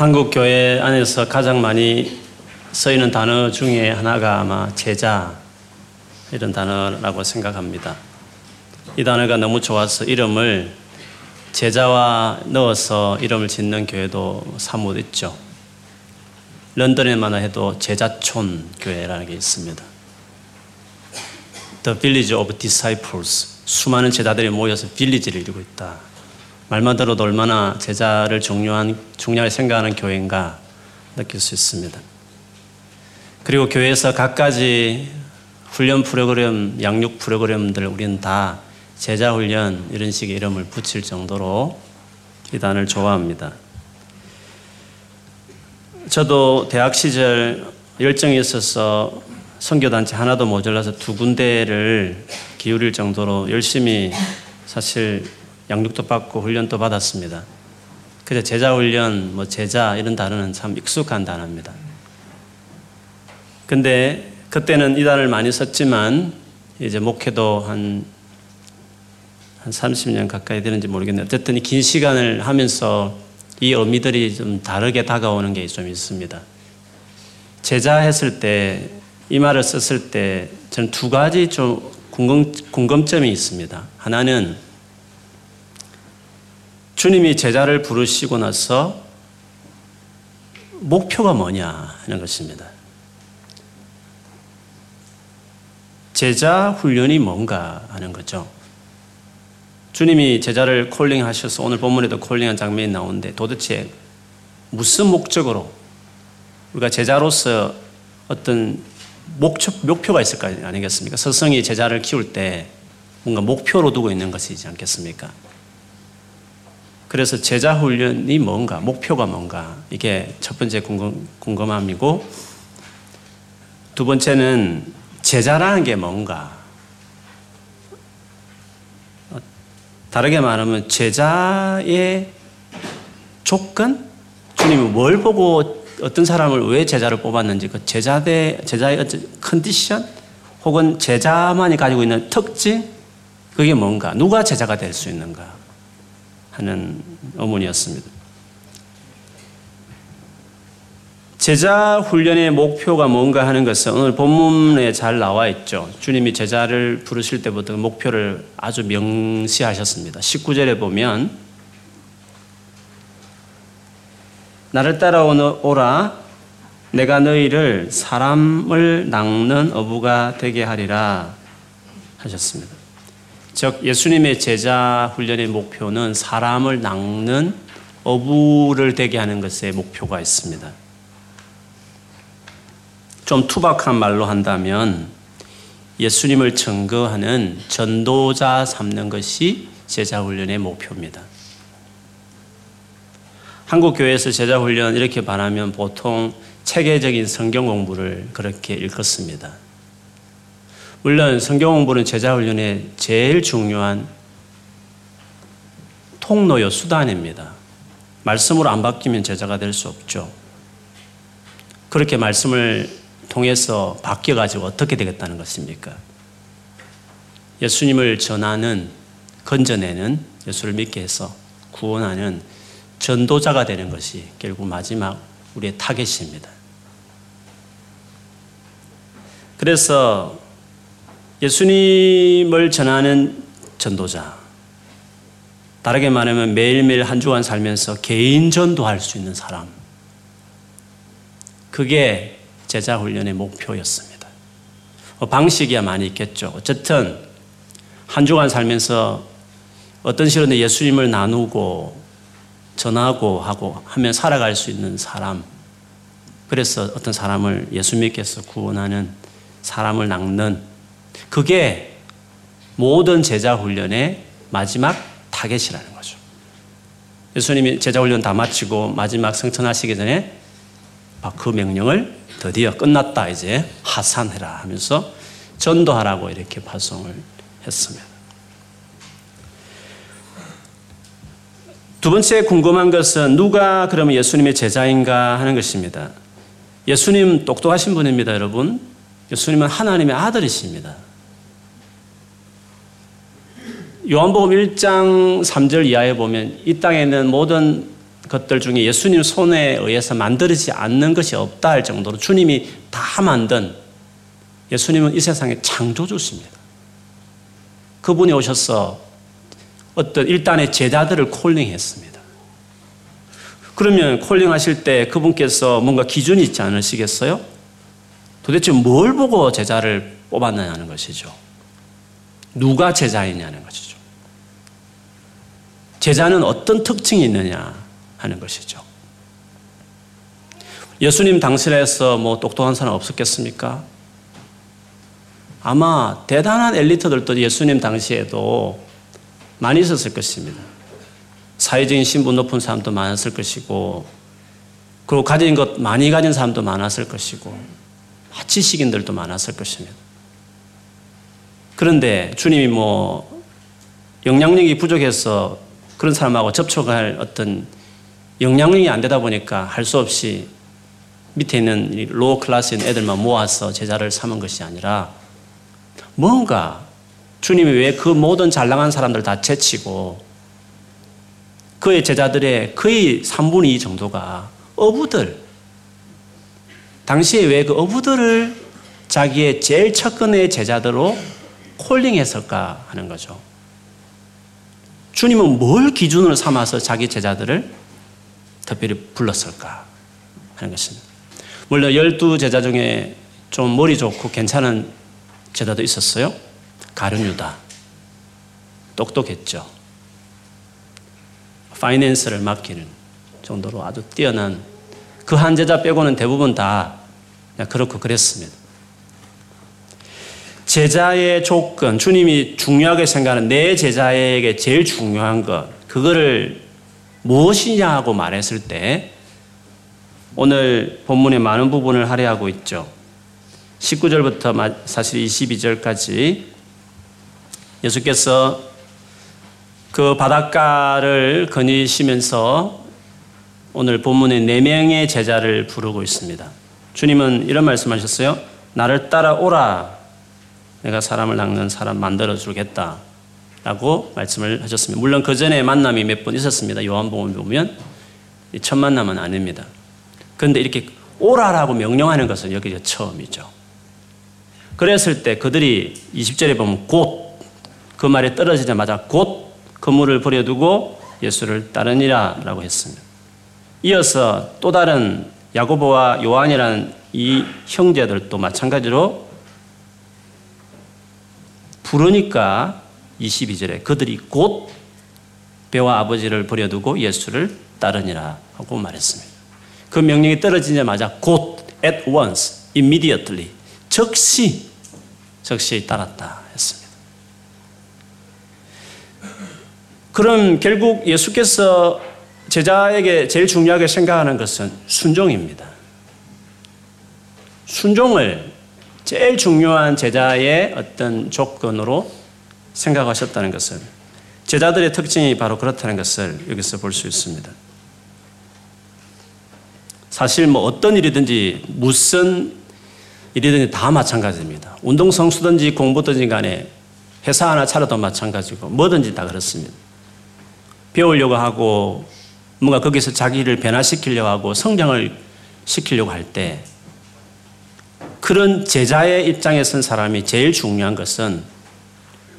한국 교회 안에서 가장 많이 쓰이는 단어 중에 하나가 아마 제자 이런 단어라고 생각합니다. 이 단어가 너무 좋아서 이름을 제자와 넣어서 이름을 짓는 교회도 사뭇 있죠. 런던에만 해도 제자촌 교회라는 게 있습니다. The Village of Disciples. 수많은 제자들이 모여서 빌리지를 이루고 있다. 말만 들어도 얼마나 제자를 중요한, 중요하게 생각하는 교회인가 느낄 수 있습니다. 그리고 교회에서 갖가지 훈련 프로그램, 양육 프로그램들 우리는 다 제자 훈련 이런 식의 이름을 붙일 정도로 이 단을 좋아합니다. 저도 대학 시절 열정이 있어서 선교단체 하나도 모자라서 두 군데를 기울일 정도로 열심히 사실 양육도 받고 훈련도 받았습니다. 그래서 제자 훈련, 뭐 제자 이런 단어는 참 익숙한 단어입니다. 근데 그때는 이 단어를 많이 썼지만 이제 목회도 한, 한 30년 가까이 되는지 모르겠네요. 어쨌든 긴 시간을 하면서 이 의미들이 좀 다르게 다가오는 게 좀 있습니다. 제자 했을 때, 이 말을 썼을 때 저는 두 가지 좀 궁금, 궁금점이 있습니다. 하나는 주님이 제자를 부르시고 나서 목표가 뭐냐 하는 것입니다. 제자 훈련이 뭔가 하는 거죠. 주님이 제자를 콜링 하셔서 오늘 본문에도 콜링한 장면이 나오는데 도대체 무슨 목적으로 우리가 제자로서 어떤 목표, 목표가 있을 거 아니겠습니까? 스승이 제자를 키울 때 뭔가 목표로 두고 있는 것이지 않겠습니까? 그래서 제자 훈련이 뭔가, 목표가 뭔가, 이게 첫 번째 궁금, 궁금함이고, 두 번째는 제자라는 게 뭔가? 다르게 말하면 제자의 조건? 주님이 뭘 보고 어떤 사람을 왜 제자를 뽑았는지 그 제자대, 제자의 컨디션? 혹은 제자만이 가지고 있는 특징? 그게 뭔가? 누가 제자가 될 수 있는가? 하는 어머니였습니다. 제자 훈련의 목표가 뭔가 하는 것은 오늘 본문에 잘 나와 있죠. 주님이 제자를 부르실 때부터 목표를 아주 명시하셨습니다. 19절에 보면 나를 따라오라 내가 너희를 사람을 낚는 어부가 되게 하리라 하셨습니다. 즉 예수님의 제자 훈련의 목표는 사람을 낚는 어부를 되게 하는 것에 목표가 있습니다. 좀 투박한 말로 한다면 예수님을 증거하는 전도자 삼는 것이 제자 훈련의 목표입니다. 한국 교회에서 제자 훈련 이렇게 말하면 보통 체계적인 성경 공부를 그렇게 읽었습니다. 물론 성경 공부는 제자 훈련의 제일 중요한 통로요 수단입니다. 말씀으로 안 바뀌면 제자가 될 수 없죠. 그렇게 말씀을 통해서 바뀌어 가지고 어떻게 되겠다는 것입니까? 예수님을 전하는, 건져내는, 예수를 믿게 해서 구원하는 전도자가 되는 것이 결국 마지막 우리의 타겟입니다. 그래서 예수님을 전하는 전도자, 다르게 말하면 매일매일 한 주간 살면서 개인 전도할 수 있는 사람, 그게 제자 훈련의 목표였습니다. 뭐 방식이야 많이 있겠죠. 어쨌든 한 주간 살면서 어떤 식으로 예수님을 나누고 전하고 하고 하며 살아갈 수 있는 사람. 그래서 어떤 사람을 예수 해서 구원하는 사람을 낚는 그게 모든 제자 훈련의 마지막 타겟이라는 거죠. 예수님이 제자 훈련 다 마치고 마지막 성천하시기 전에 그 명령을 드디어 끝났다 이제 하산해라 하면서 전도하라고 이렇게 발송을 했습니다. 두 번째 궁금한 것은 누가 그러면 예수님의 제자인가 하는 것입니다. 예수님 똑똑하신 분입니다, 여러분. 예수님은 하나님의 아들이십니다. 요한복음 1장 3절 이하에 보면 이 땅에 있는 모든 것들 중에 예수님 손에 의해서 만들어지지 않는 것이 없다 할 정도로 주님이 다 만든 예수님은 이 세상의 창조주십니다. 그분이 오셔서 어떤 일단의 제자들을 콜링했습니다. 그러면 콜링하실 때 그분께서 뭔가 기준이 있지 않으시겠어요? 도대체 뭘 보고 제자를 뽑았느냐는 것이죠. 누가 제자이냐는 것이죠. 제자는 어떤 특징이 있느냐 하는 것이죠. 예수님 당시에서 뭐 똑똑한 사람 없었겠습니까? 아마 대단한 엘리트들도 예수님 당시에도 많이 있었을 것입니다. 사회적인 신분 높은 사람도 많았을 것이고, 그리고 가진 것 많이 가진 사람도 많았을 것이고, 지식인들도 많았을 것입니다. 그런데 주님이 뭐 영향력이 부족해서 그런 사람하고 접촉할 어떤 영향력이 안 되다 보니까 할 수 없이 밑에 있는 low class인 애들만 모아서 제자를 삼은 것이 아니라 뭔가 주님이 왜 그 모든 잘 나간 사람들 다 제치고 그의 제자들의 거의 3분의 2 정도가 어부들 당시에 왜 그 어부들을 자기의 제일 첫근의 제자들로 콜링했을까 하는 거죠. 주님은 뭘 기준으로 삼아서 자기 제자들을 특별히 불렀을까 하는 것입니다. 물론 열두 제자 중에 좀 머리 좋고 괜찮은 제자도 있었어요. 가룟유다. 똑똑했죠. 파이낸스를 맡기는 정도로 아주 뛰어난 그 한 제자 빼고는 대부분 다 그렇고 그랬습니다. 제자의 조건, 주님이 중요하게 생각하는 내 제자에게 제일 중요한 것, 그거를 무엇이냐고 말했을 때 오늘 본문의 많은 부분을 할애하고 있죠. 19절부터 사실 22절까지 예수께서 그 바닷가를 거니시면서 오늘 본문의 네 명의 제자를 부르고 있습니다. 주님은 이런 말씀하셨어요. 나를 따라오라. 내가 사람을 낚는 사람 만들어 주겠다. 라고 말씀을 하셨습니다. 물론 그 전에 만남이 몇 번 있었습니다. 요한복음 보면 첫 만남은 아닙니다. 그런데 이렇게 오라라고 명령하는 것은 여기 처음이죠. 그랬을 때 그들이 20절에 보면 곧 그 말에 떨어지자마자 곧 그물을 버려두고 예수를 따르니라 라고 했습니다. 이어서 또 다른 야고보와 요한이라는 이 형제들도 마찬가지로 부르니까 22절에 그들이 곧 배와 아버지를 버려두고 예수를 따르니라 하고 말했습니다. 그 명령이 떨어지자마자 곧 at once, immediately, 즉시, 즉시 따랐다 했습니다. 그럼 결국 예수께서 제자에게 제일 중요하게 생각하는 것은 순종입니다. 순종을 제일 중요한 제자의 어떤 조건으로 생각하셨다는 것을 제자들의 특징이 바로 그렇다는 것을 여기서 볼 수 있습니다. 사실 뭐 어떤 일이든지 무슨 일이든지 다 마찬가지입니다. 운동 선수든지 공부든지 간에 회사 하나 차려도 마찬가지고 뭐든지 다 그렇습니다. 배우려고 하고 뭔가 거기서 자기를 변화시키려고 하고 성장을 시키려고 할 때 그런 제자의 입장에 선 사람이 제일 중요한 것은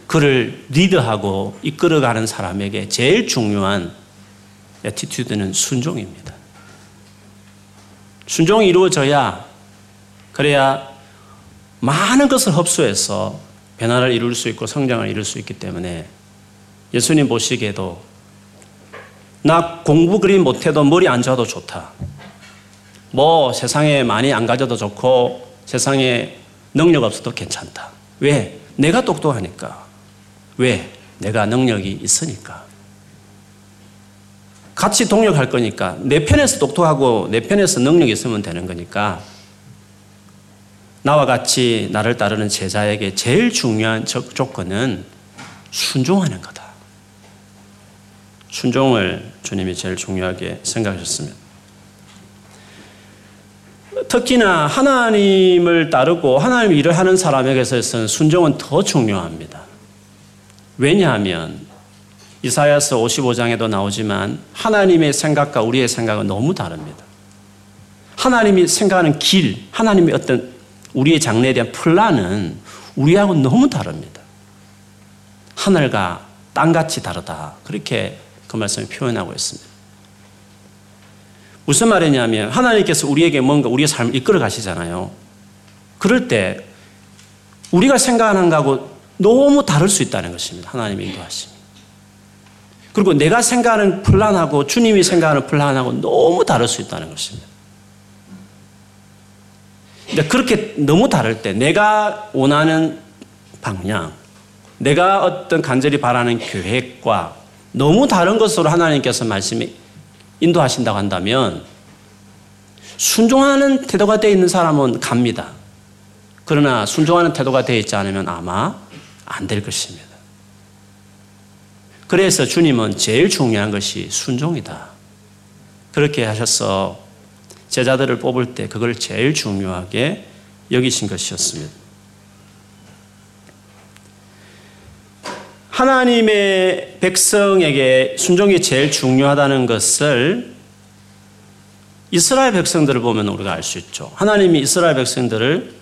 그를 리드하고 이끌어가는 사람에게 제일 중요한 attitude는 순종입니다. 순종이 이루어져야 그래야 많은 것을 흡수해서 변화를 이룰 수 있고 성장을 이룰 수 있기 때문에 예수님 보시기에도 나 공부 그리 못해도 머리 안 좋아도 좋다. 뭐 세상에 많이 안 가져도 좋고 세상에 능력 없어도 괜찮다. 왜? 내가 똑똑하니까. 왜? 내가 능력이 있으니까. 같이 동력할 거니까 내 편에서 똑똑하고 내 편에서 능력이 있으면 되는 거니까 나와 같이 나를 따르는 제자에게 제일 중요한 조건은 순종하는 거다. 순종을 주님이 제일 중요하게 생각하셨습니다. 특히나 하나님을 따르고 하나님 일을 하는 사람에게서는 순종은 더 중요합니다. 왜냐하면 이사야서 55장에도 나오지만 하나님의 생각과 우리의 생각은 너무 다릅니다. 하나님이 생각하는 길, 하나님의 어떤 우리의 장래에 대한 플랜은 우리하고 너무 다릅니다. 하늘과 땅같이 다르다. 그렇게 그 말씀을 표현하고 있습니다. 무슨 말이냐면 하나님께서 우리에게 뭔가 우리의 삶을 이끌어 가시잖아요. 그럴 때 우리가 생각하는 것하고 너무 다를 수 있다는 것입니다. 하나님의 인도하심이. 그리고 내가 생각하는 플란하고 주님이 생각하는 플란하고 너무 다를 수 있다는 것입니다. 근데 그렇게 너무 다를 때 내가 원하는 방향, 내가 어떤 간절히 바라는 계획과 너무 다른 것으로 하나님께서 말씀이 인도하신다고 한다면 순종하는 태도가 되어 있는 사람은 갑니다. 그러나 순종하는 태도가 되어 있지 않으면 아마 안 될 것입니다. 그래서 주님은 제일 중요한 것이 순종이다. 그렇게 하셔서 제자들을 뽑을 때 그걸 제일 중요하게 여기신 것이었습니다. 하나님의 백성에게 순종이 제일 중요하다는 것을 이스라엘 백성들을 보면 우리가 알 수 있죠. 하나님이 이스라엘 백성들을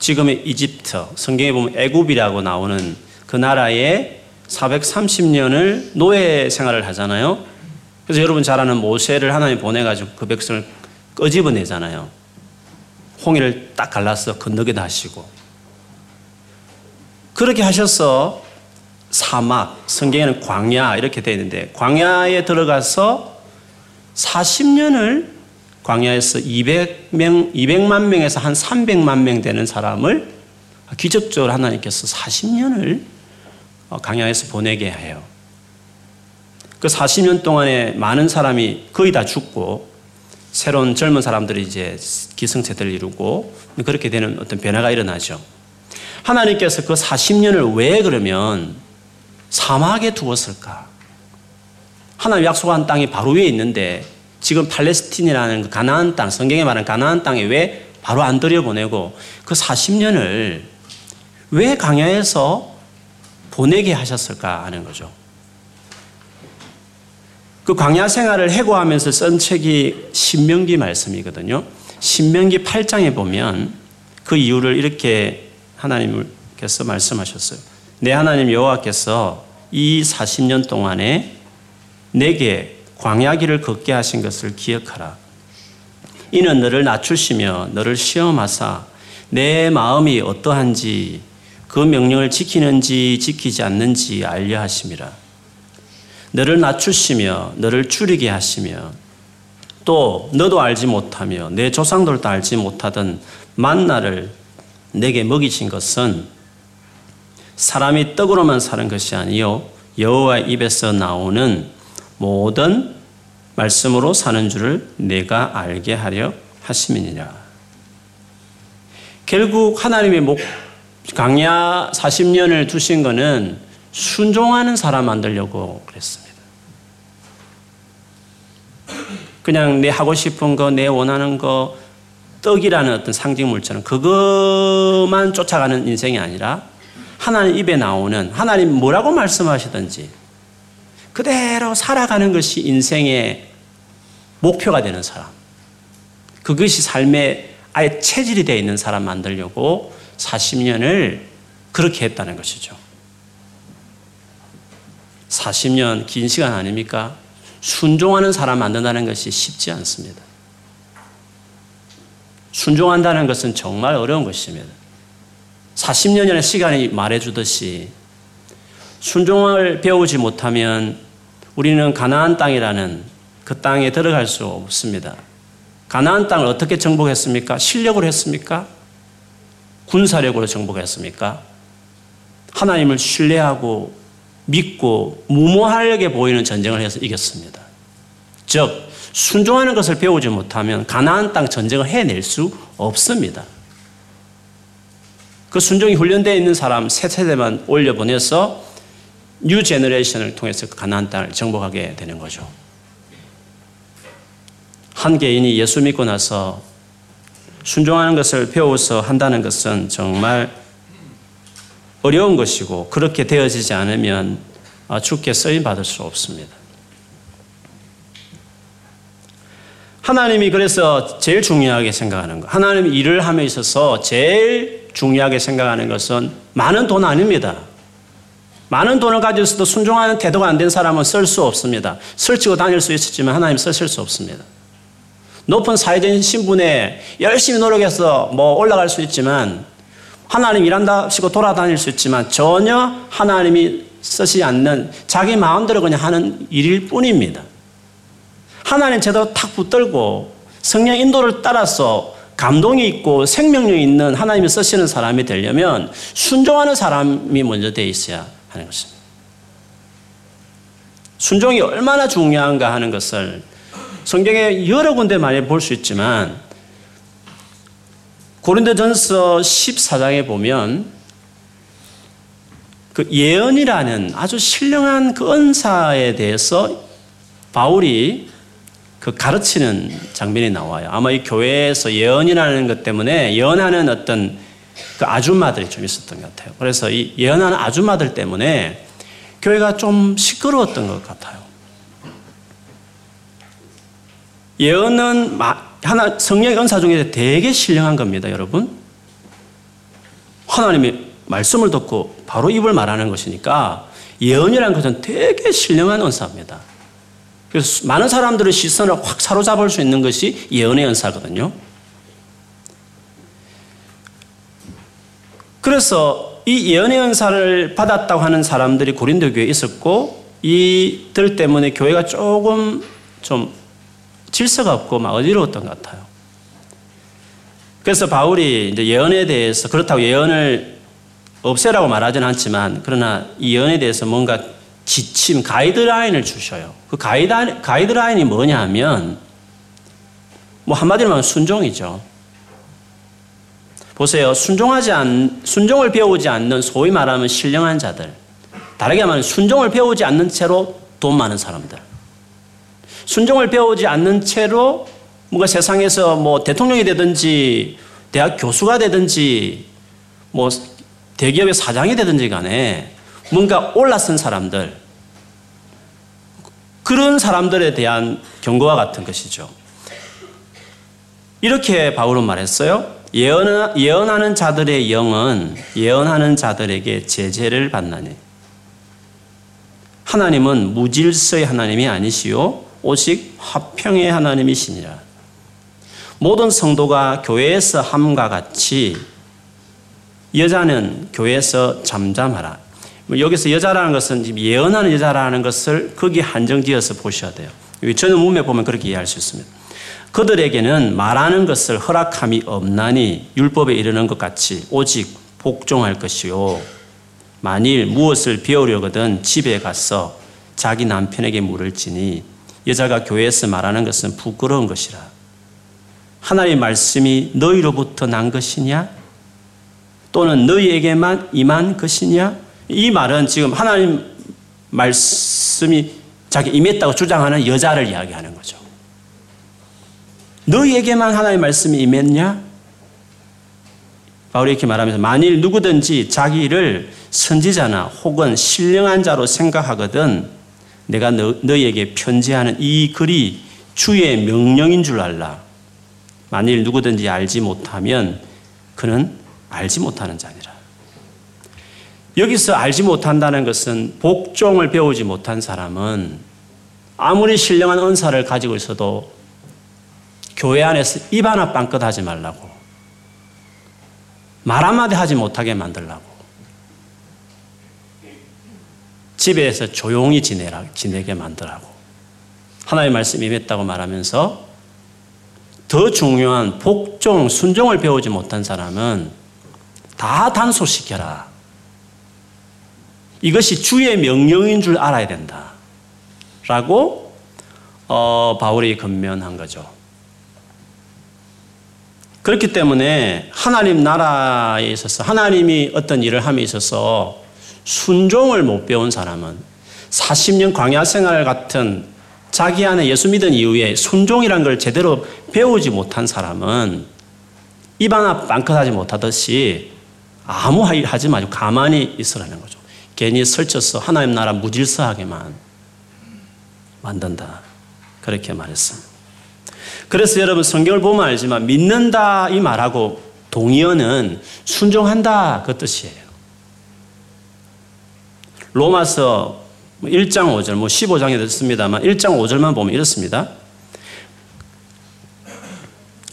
지금의 이집트, 성경에 보면 애굽이라고 나오는 그 나라에 430년을 노예 생활을 하잖아요. 그래서 여러분 잘 아는 모세를 하나님 보내가지고 그 백성을 끄집어내잖아요. 홍해를 딱 갈라서 건너게 하시고. 그렇게 하셔서 사막, 성경에는 광야 이렇게 되어 있는데 광야에 들어가서 40년을 광야에서 200명, 200만 명에서 한 300만 명 되는 사람을 기적적으로 하나님께서 40년을 광야에서 보내게 해요. 그 40년 동안에 많은 사람이 거의 다 죽고 새로운 젊은 사람들이 이제 기성세대를 이루고 그렇게 되는 어떤 변화가 일어나죠. 하나님께서 그 40년을 왜 그러면 사막에 두었을까? 하나님 약속한 땅이 바로 위에 있는데 지금 팔레스틴이라는 그 가나안 땅, 성경에 말하는 가나안 땅에 왜 바로 안 들여보내고 그 40년을 왜 강야에서 보내게 하셨을까 하는 거죠. 그 광야 생활을 해고하면서 쓴 책이 신명기 말씀이거든요. 신명기 8장에 보면 그 이유를 이렇게 하나님께서 말씀하셨어요. 내 하나님 여호와께서 이 40년 동안에 내게 광야길을 걷게 하신 것을 기억하라. 이는 너를 낮추시며 너를 시험하사 내 마음이 어떠한지 그 명령을 지키는지 지키지 않는지 알려 하심이라. 너를 낮추시며 너를 줄이게 하시며 또 너도 알지 못하며 내 조상들도 알지 못하던 만나를 내게 먹이신 것은 사람이 떡으로만 사는 것이 아니요 여호와 입에서 나오는 모든 말씀으로 사는 줄을 내가 알게 하려 하심이니라. 결국 하나님의 목 강야 40년을 두신 것은 순종하는 사람 만들려고 그랬습니다. 그냥 내 하고 싶은 거, 내 원하는 거, 떡이라는 어떤 상징 물처럼 그것만 쫓아가는 인생이 아니라 하나님 입에 나오는 하나님 뭐라고 말씀하시든지 그대로 살아가는 것이 인생의 목표가 되는 사람. 그것이 삶의 아예 체질이 되어 있는 사람 만들려고 40년을 그렇게 했다는 것이죠. 40년 긴 시간 아닙니까? 순종하는 사람 만든다는 것이 쉽지 않습니다. 순종한다는 것은 정말 어려운 것입니다. 40년이라는 시간이 말해주듯이 순종을 배우지 못하면 우리는 가나안 땅이라는 그 땅에 들어갈 수 없습니다. 가나안 땅을 어떻게 정복했습니까? 실력으로 했습니까? 군사력으로 정복했습니까? 하나님을 신뢰하고 믿고 무모하게 보이는 전쟁을 해서 이겼습니다. 즉 순종하는 것을 배우지 못하면 가나안 땅 전쟁을 해낼 수 없습니다. 그 순종이 훈련되어 있는 사람 새 세대만 올려보내서 new generation을 통해서 그 가나안 땅을 정복하게 되는 거죠. 한 개인이 예수 믿고 나서 순종하는 것을 배워서 한다는 것은 정말 어려운 것이고 그렇게 되어지지 않으면 아, 주께 쓰임 받을 수 없습니다. 하나님이 그래서 제일 중요하게 생각하는 것, 하나님 일을 함에 있어서 제일 중요하게 생각하는 것은 많은 돈 아닙니다. 많은 돈을 가지고서도 순종하는 태도가 안 된 사람은 쓸 수 없습니다. 설치고 다닐 수 있었지만 하나님 쓰실 수 없습니다. 높은 사회적인 신분에 열심히 노력해서 뭐 올라갈 수 있지만 하나님 일한다시고 돌아다닐 수 있지만 전혀 하나님이 쓰지 않는 자기 마음대로 그냥 하는 일일 뿐입니다. 하나님 제대로 탁 붙들고 성령 인도를 따라서 감동이 있고 생명력 있는 하나님이 쓰시는 사람이 되려면 순종하는 사람이 먼저 돼 있어야 하는 것입니다. 순종이 얼마나 중요한가 하는 것을 성경에 여러 군데 많이 볼 수 있지만 고린도전서 14장에 보면 그 예언이라는 아주 신령한 그 은사에 대해서 바울이 그 가르치는 장면이 나와요. 아마 이 교회에서 예언이라는 것 때문에 예언하는 어떤 그 아줌마들이 좀 있었던 것 같아요. 그래서 이 예언하는 아줌마들 때문에 교회가 좀 시끄러웠던 것 같아요. 예언은 하나 성령의 은사 중에 되게 신령한 겁니다, 여러분. 하나님의 말씀을 듣고 바로 입을 말하는 것이니까 예언이라는 것은 되게 신령한 은사입니다. 그래서 많은 사람들의 시선을 확 사로잡을 수 있는 것이 예언의 은사거든요. 그래서 이 예언의 은사를 받았다고 하는 사람들이 고린도 교회에 있었고 이들 때문에 교회가 조금 좀 질서가 없고 막 어지러웠던 것 같아요. 그래서 바울이 이제 예언에 대해서 그렇다고 예언을 없애라고 말하지는 않지만 그러나 이 예언에 대해서 뭔가 지침, 가이드라인을 주셔요. 그 가이드, 가이드라인이 뭐냐 하면 뭐 한마디로 말하면 순종이죠. 보세요. 순종하지 않, 순종을 배우지 않는 소위 말하면 신령한 자들. 다르게 말하면 순종을 배우지 않는 채로 돈 많은 사람들. 순종을 배우지 않는 채로 뭔가 세상에서 뭐 대통령이 되든지 대학 교수가 되든지 뭐 대기업의 사장이 되든지 간에 뭔가 올라선 사람들 그런 사람들에 대한 경고와 같은 것이죠. 이렇게 바울은 말했어요. 예언, 예언하는 자들의 영은 예언하는 자들에게 제재를 받나니. 하나님은 무질서의 하나님이 아니시요 오직 화평의 하나님이시니라. 모든 성도가 교회에서 함과 같이 여자는 교회에서 잠잠하라. 뭐 여기서 여자라는 것은 예언하는 여자라는 것을 거기에 한정지어서 보셔야 돼요. 저는 문맥 보면 그렇게 이해할 수 있습니다. 그들에게는 말하는 것을 허락함이 없나니 율법에 이르는 것 같이 오직 복종할 것이요. 만일 무엇을 배우려거든 집에 가서 자기 남편에게 물을지니 여자가 교회에서 말하는 것은 부끄러운 것이라. 하나님의 말씀이 너희로부터 난 것이냐? 또는 너희에게만 임한 것이냐? 이 말은 지금 하나님 말씀이 자기 임했다고 주장하는 여자를 이야기하는 거죠. 너희에게만 하나님의 말씀이 임했냐? 바울이 이렇게 말하면서 만일 누구든지 자기를 선지자나 혹은 신령한 자로 생각하거든 내가 너, 너희에게 편지하는 이 글이 주의 명령인 줄 알라. 만일 누구든지 알지 못하면 그는 알지 못하는 자니라. 여기서 알지 못한다는 것은 복종을 배우지 못한 사람은 아무리 신령한 은사를 가지고 있어도 교회 안에서 입 하나 빵긋 하지 말라고 말 한마디 하지 못하게 만들라고 집에서 조용히 지내라, 지내게 만들라고. 하나의 말씀이 임했다고 말하면서 더 중요한 복종, 순종을 배우지 못한 사람은 다 단속시켜라. 이것이 주의 명령인 줄 알아야 된다. 라고, 어, 바울이 건면한 거죠. 그렇기 때문에 하나님 나라에 있어서 하나님이 어떤 일을 함에 있어서 순종을 못 배운 사람은 40년 광야 생활 같은 자기 안에 예수 믿은 이후에 순종이란 걸 제대로 배우지 못한 사람은 입 하나 빵긋하지 못하듯이 아무 일 하지 마시고 가만히 있으라는 거죠. 괜히 설쳐서 하나님 나라 무질서하게만 만든다. 그렇게 말했습니다. 그래서 여러분 성경을 보면 알지만 믿는다 이 말하고 동의어는 순종한다 그 뜻이에요. 로마서 1장 5절, 뭐 15장에 됐습니다만 1장 5절만 보면 이렇습니다.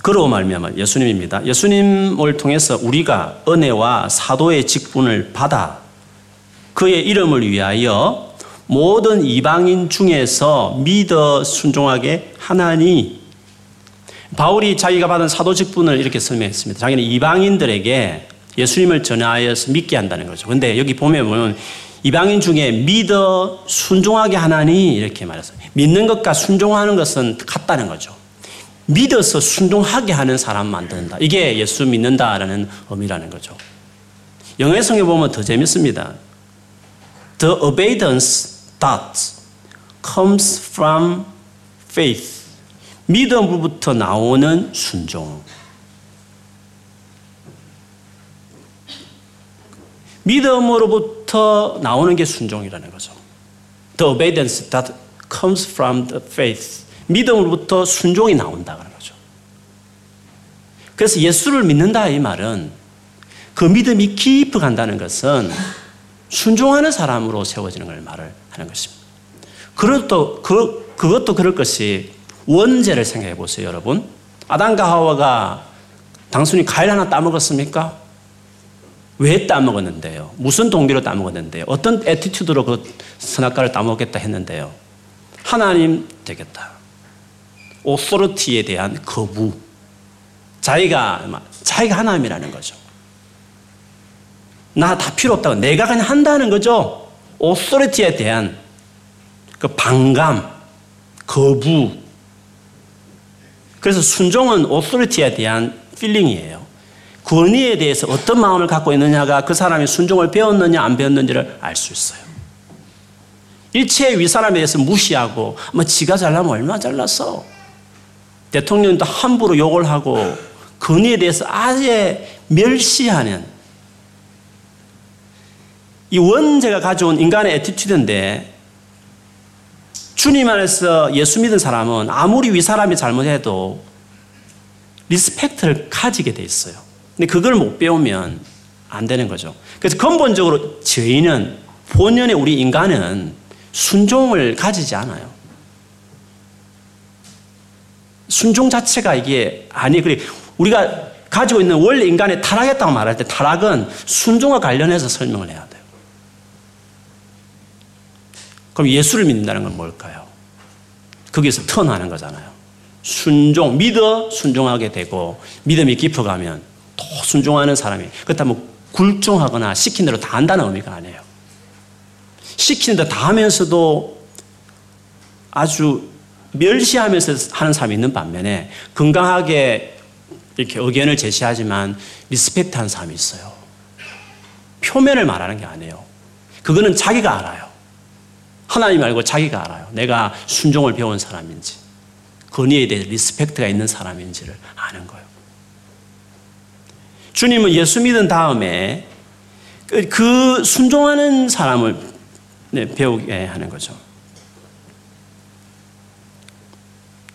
그러고 말미암아 예수님입니다. 예수님을 통해서 우리가 은혜와 사도의 직분을 받아 그의 이름을 위하여 모든 이방인 중에서 믿어 순종하게 하나니 바울이 자기가 받은 사도 직분을 이렇게 설명했습니다. 자기는 이방인들에게 예수님을 전하여서 믿게 한다는 거죠. 근데 여기 보면 이방인 중에 믿어 순종하게 하나니 이렇게 말했어요. 믿는 것과 순종하는 것은 같다는 거죠. 믿어서 순종하게 하는 사람 만든다. 이게 예수 믿는다라는 의미라는 거죠. 영어 성에 보면 더 재밌습니다. The obedience that comes from faith. 믿음으로부터 나오는 순종. 믿음으로부터 나오는 게 순종이라는 거죠. The obedience that comes from the faith. 믿음으로부터 순종이 나온다는 거죠. 그래서 예수를 믿는다 이 말은 그 믿음이 깊이 간다는 것은 순종하는 사람으로 세워지는 걸 말을 하는 것입니다. 그것도, 그, 그것도 그럴 것이 원죄를 생각해 보세요, 여러분. 아담과 하와가 단순히 과일 하나 따먹었습니까? 왜 따먹었는데요? 무슨 동기로 따먹었는데요? 어떤 attitude로 그 선악과를 따먹겠다 했는데요? 하나님 되겠다. authority에 대한 거부. 자기가, 자기가 하나님이라는 거죠. 나 다 필요 없다고. 내가 그냥 한다는 거죠. authority에 대한 그 반감, 거부. 그래서 순종은 authority에 대한 feeling이에요. 권위에 대해서 어떤 마음을 갖고 있느냐가 그 사람이 순종을 배웠느냐 안 배웠는지를 알 수 있어요. 일체의 윗사람에 대해서 무시하고 뭐 지가 잘나면 얼마나 잘났어. 대통령도 함부로 욕을 하고 권위에 대해서 아예 멸시하는 이 원죄가 가져온 인간의 attitude인데 주님 안에서 예수 믿은 사람은 아무리 윗사람이 잘못해도 respect를 가지게 돼 있어요. 근데 그걸 못 배우면 안 되는 거죠. 그래서 근본적으로 저희는 본연의 우리 인간은 순종을 가지지 않아요. 순종 자체가 이게 아니 그래 우리가 가지고 있는 원래 인간의 타락했다고 말할 때 타락은 순종과 관련해서 설명을 해야 돼요. 그럼 예수를 믿는다는 건 뭘까요? 거기서 턴하는 거잖아요. 순종, 믿어 순종하게 되고 믿음이 깊어가면 또 순종하는 사람이 그렇다면 굴종하거나 시킨 대로 다 한다는 의미가 아니에요. 시키는 대로 다 하면서도 아주 멸시하면서 하는 사람이 있는 반면에 건강하게 이렇게 의견을 제시하지만 리스펙트하는 사람이 있어요. 표면을 말하는 게 아니에요. 그거는 자기가 알아요. 하나님 말고 자기가 알아요. 내가 순종을 배운 사람인지, 권위에 대해 respect가 있는 사람인지를 아는 거예요. 주님은 예수 믿은 다음에 그, 그 순종하는 사람을 네, 배우게 하는 거죠.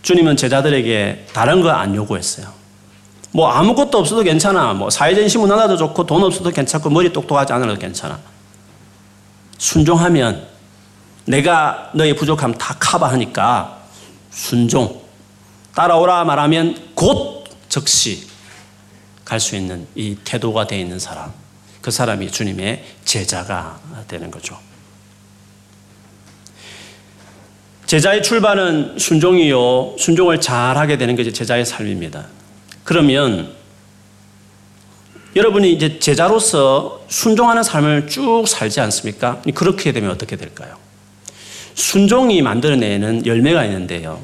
주님은 제자들에게 다른 거 안 요구했어요. 뭐 아무것도 없어도 괜찮아. 뭐 사회적인 신문 하나도 좋고 돈 없어도 괜찮고 머리 똑똑하지 않아도 괜찮아. 순종하면 내가 너의 부족함 다 커버하니까 순종. 따라오라 말하면 곧 즉시 갈 수 있는 이 태도가 되어 있는 사람. 그 사람이 주님의 제자가 되는 거죠. 제자의 출발은 순종이요. 순종을 잘 하게 되는 것이 제자의 삶입니다. 그러면 여러분이 이제 제자로서 순종하는 삶을 쭉 살지 않습니까? 그렇게 되면 어떻게 될까요? 순종이 만들어내는 열매가 있는데요.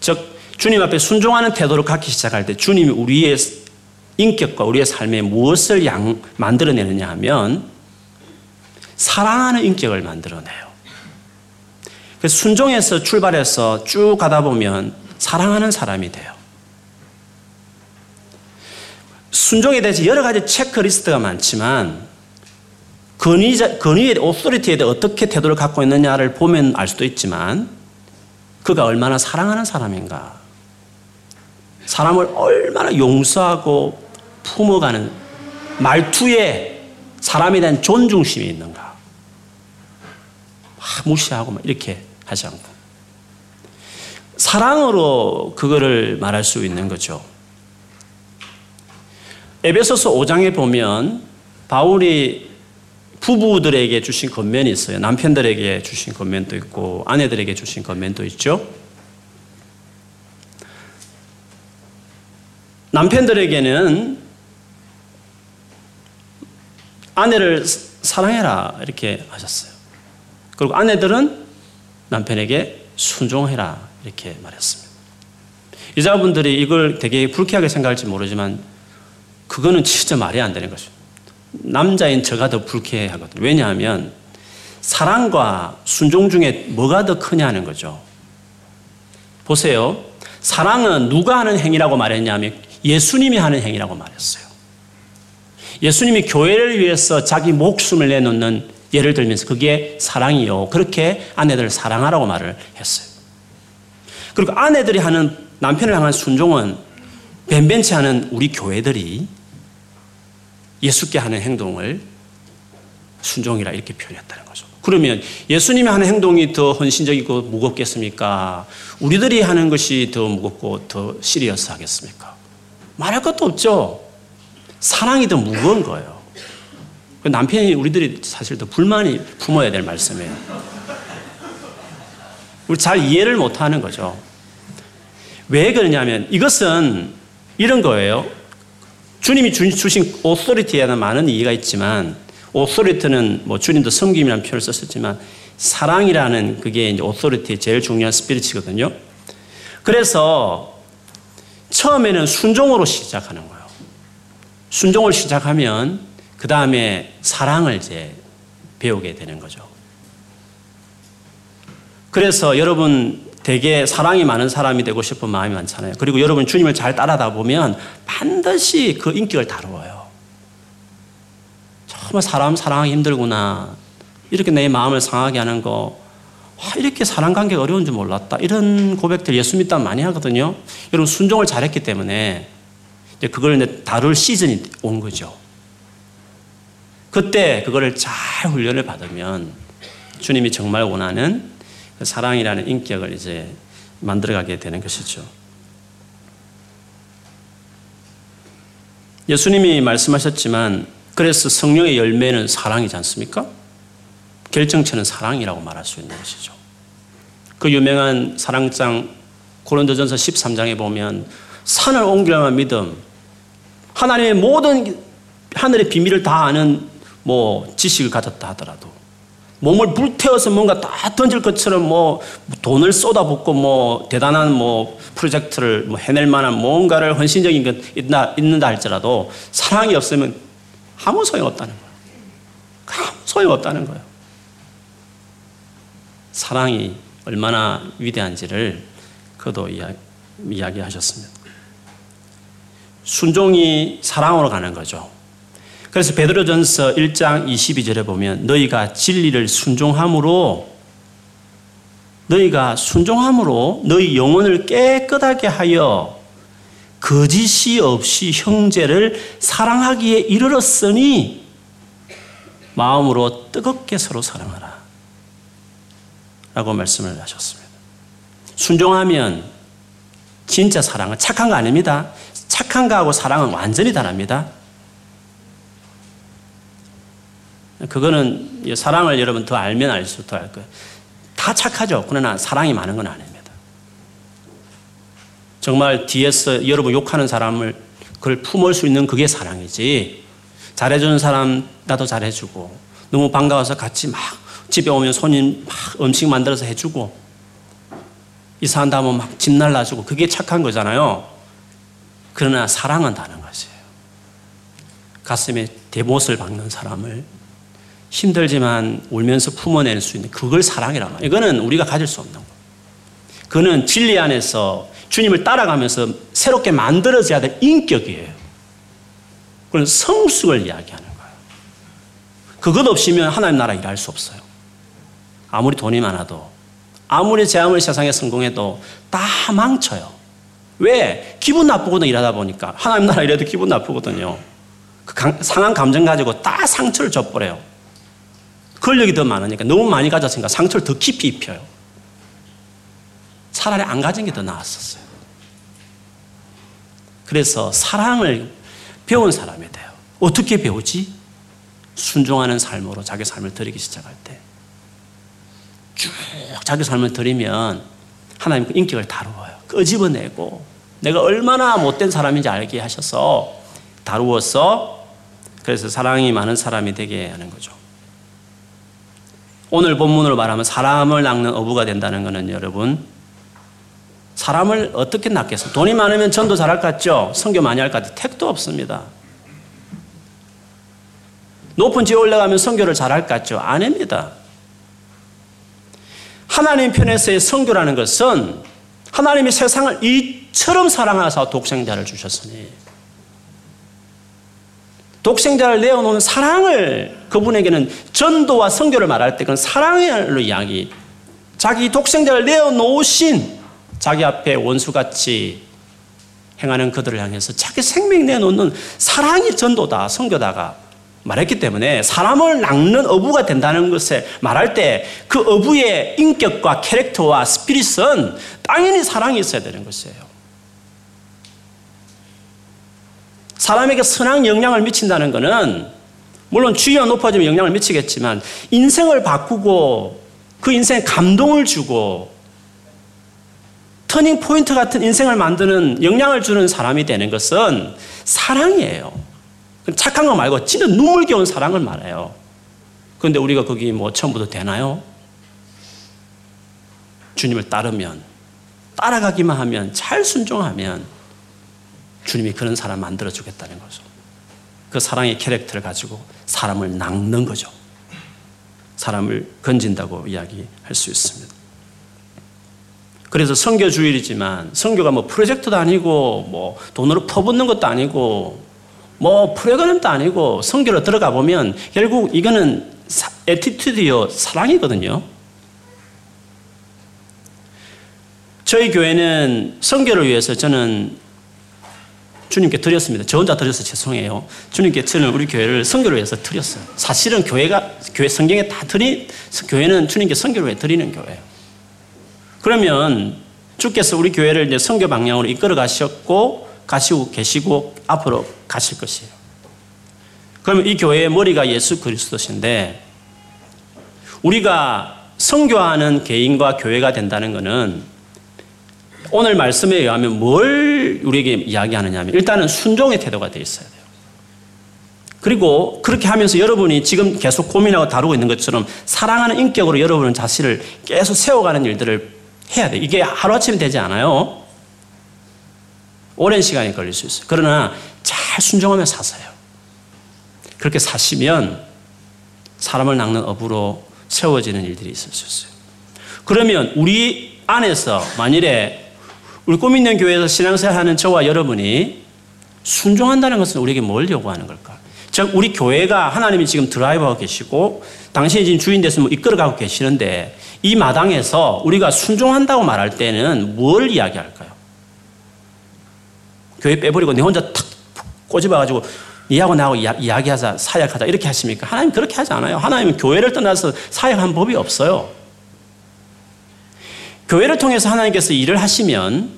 즉, 주님 앞에 순종하는 태도를 갖기 시작할 때 주님이 우리의 인격과 우리의 삶에 무엇을 양, 만들어내느냐 하면 사랑하는 인격을 만들어내요. 순종에서 출발해서 쭉 가다 보면 사랑하는 사람이 돼요. 순종에 대해서 여러 가지 체크리스트가 많지만 권위자, 권위의 오소리티에 대해 어떻게 태도를 갖고 있느냐를 보면 알 수도 있지만 그가 얼마나 사랑하는 사람인가. 사람을 얼마나 용서하고 품어가는 말투에 사람에 대한 존중심이 있는가. 막 무시하고 막 이렇게 하지 않고. 사랑으로 그거를 말할 수 있는 거죠. 에베소서 5장에 보면 바울이 부부들에게 주신 권면이 있어요. 남편들에게 주신 권면도 있고 아내들에게 주신 권면도 있죠. 남편들에게는 아내를 사랑해라 이렇게 하셨어요. 그리고 아내들은 남편에게 순종해라 이렇게 말했습니다. 여자분들이 이걸 되게 불쾌하게 생각할지 모르지만 그거는 진짜 말이 안 되는 것이죠. 남자인 저가 더 불쾌하거든요. 왜냐하면 사랑과 순종 중에 뭐가 더 크냐는 거죠. 보세요. 사랑은 누가 하는 행위라고 말했냐면 예수님이 하는 행위라고 말했어요. 예수님이 교회를 위해서 자기 목숨을 내놓는 예를 들면서 그게 사랑이요. 그렇게 아내들을 사랑하라고 말을 했어요. 그리고 아내들이 하는 남편을 향한 순종은 벤벤치 하는 우리 교회들이 예수께 하는 행동을 순종이라 이렇게 표현했다는 거죠. 그러면 예수님이 하는 행동이 더 헌신적이고 무겁겠습니까? 우리들이 하는 것이 더 무겁고 더 시리어스 하겠습니까? 말할 것도 없죠. 사랑이 더 무거운 거예요. 그 남편이 우리들이 사실 더 불만이 품어야 될 말씀이에요. 우리 잘 이해를 못 하는 거죠. 왜 그러냐면 이것은 이런 거예요. 주님이 주신 오소리티에는 많은 이해가 있지만 오소리티는 뭐 주님도 섬김이라는 표현을 썼었지만 사랑이라는 그게 이제 오소리티의 제일 중요한 스피릿이거든요. 그래서 처음에는 순종으로 시작하는 거예요. 순종을 시작하면 그 다음에 사랑을 이제 배우게 되는 거죠. 그래서 여러분 되게 사랑이 많은 사람이 되고 싶은 마음이 많잖아요. 그리고 여러분 주님을 잘 따라다 보면 반드시 그 인격을 다루어요. 정말 사람 사랑하기 힘들구나. 이렇게 내 마음을 상하게 하는 거. 와, 이렇게 사람 관계가 어려운 줄 몰랐다. 이런 고백들 예수 믿다 많이 하거든요. 여러분 순종을 잘했기 때문에 이제 그걸 이제 다룰 시즌이 온 거죠. 그때 그거를 잘 훈련을 받으면 주님이 정말 원하는 그 사랑이라는 인격을 이제 만들어가게 되는 것이죠. 예수님이 말씀하셨지만 그래서 성령의 열매는 사랑이지 않습니까? 결정체는 사랑이라고 말할 수 있는 것이죠. 그 유명한 사랑장 고린도전서 13장에 보면 산을 옮기려면 믿음, 하나님의 모든 하늘의 비밀을 다 아는 뭐 지식을 가졌다 하더라도 몸을 불태워서 뭔가 다 던질 것처럼 뭐 돈을 쏟아붓고 뭐 대단한 뭐 프로젝트를 뭐 해낼 만한 뭔가를 헌신적인 것 있나, 있는다 할지라도 사랑이 없으면 아무 소용 없다는 거예요. 아무 소용 없다는 거예요. 사랑이 얼마나 위대한지를 그도 이야기, 하셨습니다 순종이 사랑으로 가는 거죠. 그래서 베드로전서 1장 22절에 보면 너희가 진리를 순종함으로 너희가 순종함으로 너희 영혼을 깨끗하게 하여 거짓이 없이 형제를 사랑하기에 이르렀으니 마음으로 뜨겁게 서로 사랑하라. 라고 말씀을 하셨습니다. 순종하면 진짜 사랑은 착한 거 아닙니다. 착한 거하고 사랑은 완전히 다릅니다. 그거는 사랑을 여러분 더 알면 알수록 더알 거예요. 다 착하죠. 그러나 사랑이 많은 건 아닙니다. 정말 뒤에서 여러분 욕하는 사람을 그걸 품을 수 있는 그게 사랑이지. 잘해주는 사람 나도 잘해주고 너무 반가워서 같이 막 집에 오면 손님 막 음식 만들어서 해주고 이사한다 하면 막집 날라주고 그게 착한 거잖아요. 그러나 사랑은 다른 것이에요. 가슴에 대못을 박는 사람을 힘들지만 울면서 품어낼 수 있는 그걸 말이에요. 이거는 우리가 가질 수 없는 거. 그는 진리 안에서 주님을 따라가면서 새롭게 만들어져야 될 인격이에요. 그건 성숙을 이야기하는 거예요. 그것 없이면 하나님 나라 일할 수 없어요. 아무리 돈이 많아도 아무리 제 아무리 세상에 성공해도 다 망쳐요. 왜? 기분 나쁘거든 일하다 보니까 하나님 나라 일해도 기분 나쁘거든요. 그 강, 상한 감정 가지고 다 상처를 줘버려요. 권력이 더 많으니까 너무 많이 가졌으니까 상처를 더 깊이 입혀요. 차라리 안 가진 게 더 나았었어요. 그래서 사랑을 배운 사람이 돼요. 어떻게 배우지? 순종하는 삶으로 자기 삶을 드리기 시작할 때. 쭉 자기 삶을 드리면 하나님 그 인격을 다루어요. 끄집어내고 내가 얼마나 못된 사람인지 알게 하셔서 다루어서 그래서 사랑이 많은 사람이 되게 하는 거죠. 오늘 본문으로 말하면 사람을 낚는 어부가 된다는 것은 여러분 사람을 어떻게 낚겠어? 돈이 많으면 전도 잘할 것 같죠? 성교 많이 할 것 같죠? 택도 없습니다. 높은 지에 올라가면 성교를 잘할 것 같죠? 아닙니다. 하나님 편에서의 성교라는 것은 하나님이 세상을 이처럼 사랑하사 독생자를 주셨으니 독생자를 내어놓은 사랑을 그분에게는 전도와 성교를 말할 때 그건 사랑으로 이야기 자기 독생자를 내어놓으신 자기 앞에 원수같이 행하는 그들을 향해서 자기 생명 내놓는 사랑이 전도다, 성교다가 말했기 때문에 사람을 낚는 어부가 된다는 것을 말할 때 그 어부의 인격과 캐릭터와 스피릿은 당연히 사랑이 있어야 되는 것이에요. 사람에게 선한 영향을 미친다는 것은 물론 주의가 높아지면 영향을 미치겠지만 인생을 바꾸고 그 인생에 감동을 주고 터닝 포인트 같은 인생을 만드는 영향을 주는 사람이 되는 것은 사랑이에요. 착한 거 말고 진짜 눈물겨운 사랑을 말해요. 그런데 우리가 거기 뭐 처음부터 되나요? 주님을 따르면, 따라가기만 하면, 잘 순종하면 주님이 그런 사람 만들어 주겠다는 거죠. 그 사랑의 캐릭터를 가지고 사람을 낚는 거죠. 사람을 건진다고 이야기할 수 있습니다. 그래서 성교 주일이지만 성교가 뭐 프로젝트도 아니고 뭐 돈으로 퍼붓는 것도 아니고 뭐 프로그램도 아니고 성교로 들어가 보면 결국 이거는 에티튜드요 사랑이거든요. 저희 교회는 성교를 위해서 저는 주님께 드렸습니다. 저 혼자 드려서 죄송해요. 주님께 저는 우리 교회를 성교를 위해서 드렸어요. 사실은 교회가 교회 성경에 다 드리 교회는 주님께 성교를 위해 드리는 교회예요. 그러면 주께서 우리 교회를 이제 성교 방향으로 이끌어 가셨고 가시고 계시고 앞으로 가실 것이에요. 그러면 이 교회의 머리가 예수 그리스도신데 우리가 성교하는 개인과 교회가 된다는 것은 오늘 말씀에 의하면 뭘 우리에게 이야기하느냐 하면 일단은 순종의 태도가 되어 있어야 돼요. 그리고 그렇게 하면서 여러분이 지금 계속 고민하고 다루고 있는 것처럼 사랑하는 인격으로 여러분은 자신을 계속 세워가는 일들을 해야 돼. 이게 하루아침에 되지 않아요. 오랜 시간이 걸릴 수 있어요. 그러나 잘 순종하며 사세요. 그렇게 사시면 사람을 낚는 업으로 세워지는 일들이 있을 수 있어요. 그러면 우리 안에서 만일에 우리 꿈 있는 교회에서 신앙생활 하는 저와 여러분이 순종한다는 것은 우리에게 뭘 요구하는 걸까? 즉, 우리 교회가 하나님이 지금 드라이버하고 계시고 당신이 지금 주인 됐으면 이끌어가고 계시는데 이 마당에서 우리가 순종한다고 말할 때는 뭘 이야기할까요? 교회 빼버리고 내 혼자 탁 꼬집어가지고 니하고 나하고 이야기하자, 사역하자 이렇게 하십니까? 하나님 그렇게 하지 않아요. 하나님은 교회를 떠나서 사역한 법이 없어요. 교회를 통해서 하나님께서 일을 하시면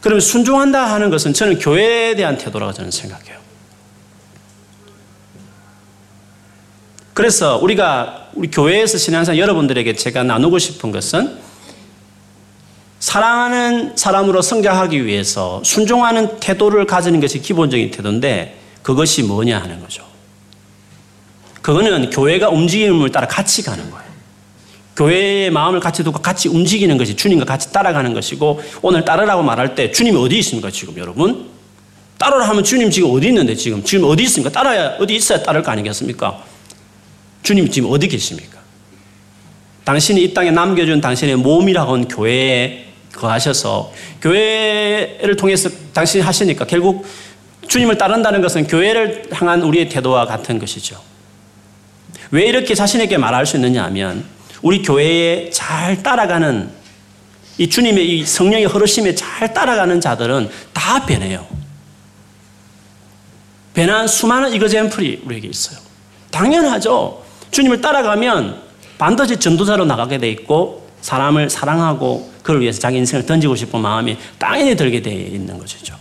그러면 순종한다 하는 것은 저는 교회에 대한 태도라고 저는 생각해요. 그래서 우리가 우리 교회에서 신앙생 여러분들에게 제가 나누고 싶은 것은 사랑하는 사람으로 성장하기 위해서 순종하는 태도를 가지는 것이 기본적인 태도인데 그것이 뭐냐 하는 거죠. 그거는 교회가 움직임을 따라 같이 가는 거예요. 교회의 마음을 같이 두고 같이 움직이는 것이 주님과 같이 따라가는 것이고 오늘 따르라고 말할 때 주님이 어디 있습니까 지금 여러분? 따르라 하면 주님 지금 어디 있는데 지금 지금 어디 있습니까? 따라야 어디 있어야 따를 거 아니겠습니까? 주님 지금 어디 계십니까? 당신이 이 땅에 남겨준 당신의 몸이라고 한 교회에 거하셔서 교회를 통해서 당신이 하시니까 결국 주님을 따른다는 것은 교회를 향한 우리의 태도와 같은 것이죠. 왜 이렇게 자신에게 말할 수 있느냐 하면 우리 교회에 잘 따라가는 이 주님의 이 성령의 흐르심에 잘 따라가는 자들은 다 변해요. 변한 수많은 이거젠플이 우리에게 있어요. 당연하죠. 주님을 따라가면 반드시 전도자로 나가게 돼 있고 사람을 사랑하고 그를 위해서 자기 인생을 던지고 싶은 마음이 당연히 들게 돼 있는 것이죠.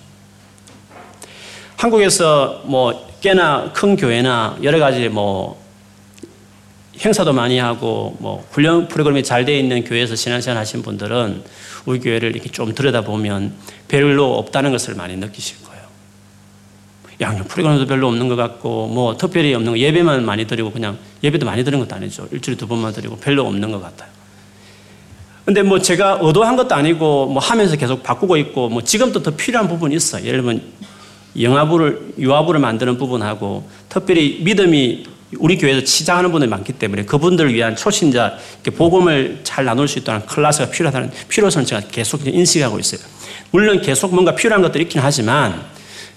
한국에서 뭐 꽤나 큰 교회나 여러 가지 뭐 행사도 많이 하고 뭐 훈련 프로그램이 잘 되어 있는 교회에서 신앙생활 하신 분들은 우리 교회를 이렇게 좀 들여다보면 별로 없다는 것을 많이 느끼실 거예요. 양육 프로그램도 별로 없는 것 같고 뭐 특별히 없는 거 예배만 많이 드리고 그냥 예배도 많이 드는 것도 아니죠. 일주일에 두 번만 드리고 별로 없는 것 같아요. 근데 뭐 제가 의도한 것도 아니고 뭐 하면서 계속 바꾸고 있고 뭐 지금도 더 필요한 부분이 있어요. 예를 들면 영화부를 유아부를 만드는 부분하고 특별히 믿음이 우리 교회에서 치장하는 분들이 많기 때문에 그분들을 위한 초신자 복음을 잘 나눌 수 있다는 클래스가 필요하다는 필요성을 제가 계속 인식하고 있어요. 물론 계속 뭔가 필요한 것들이 있긴 하지만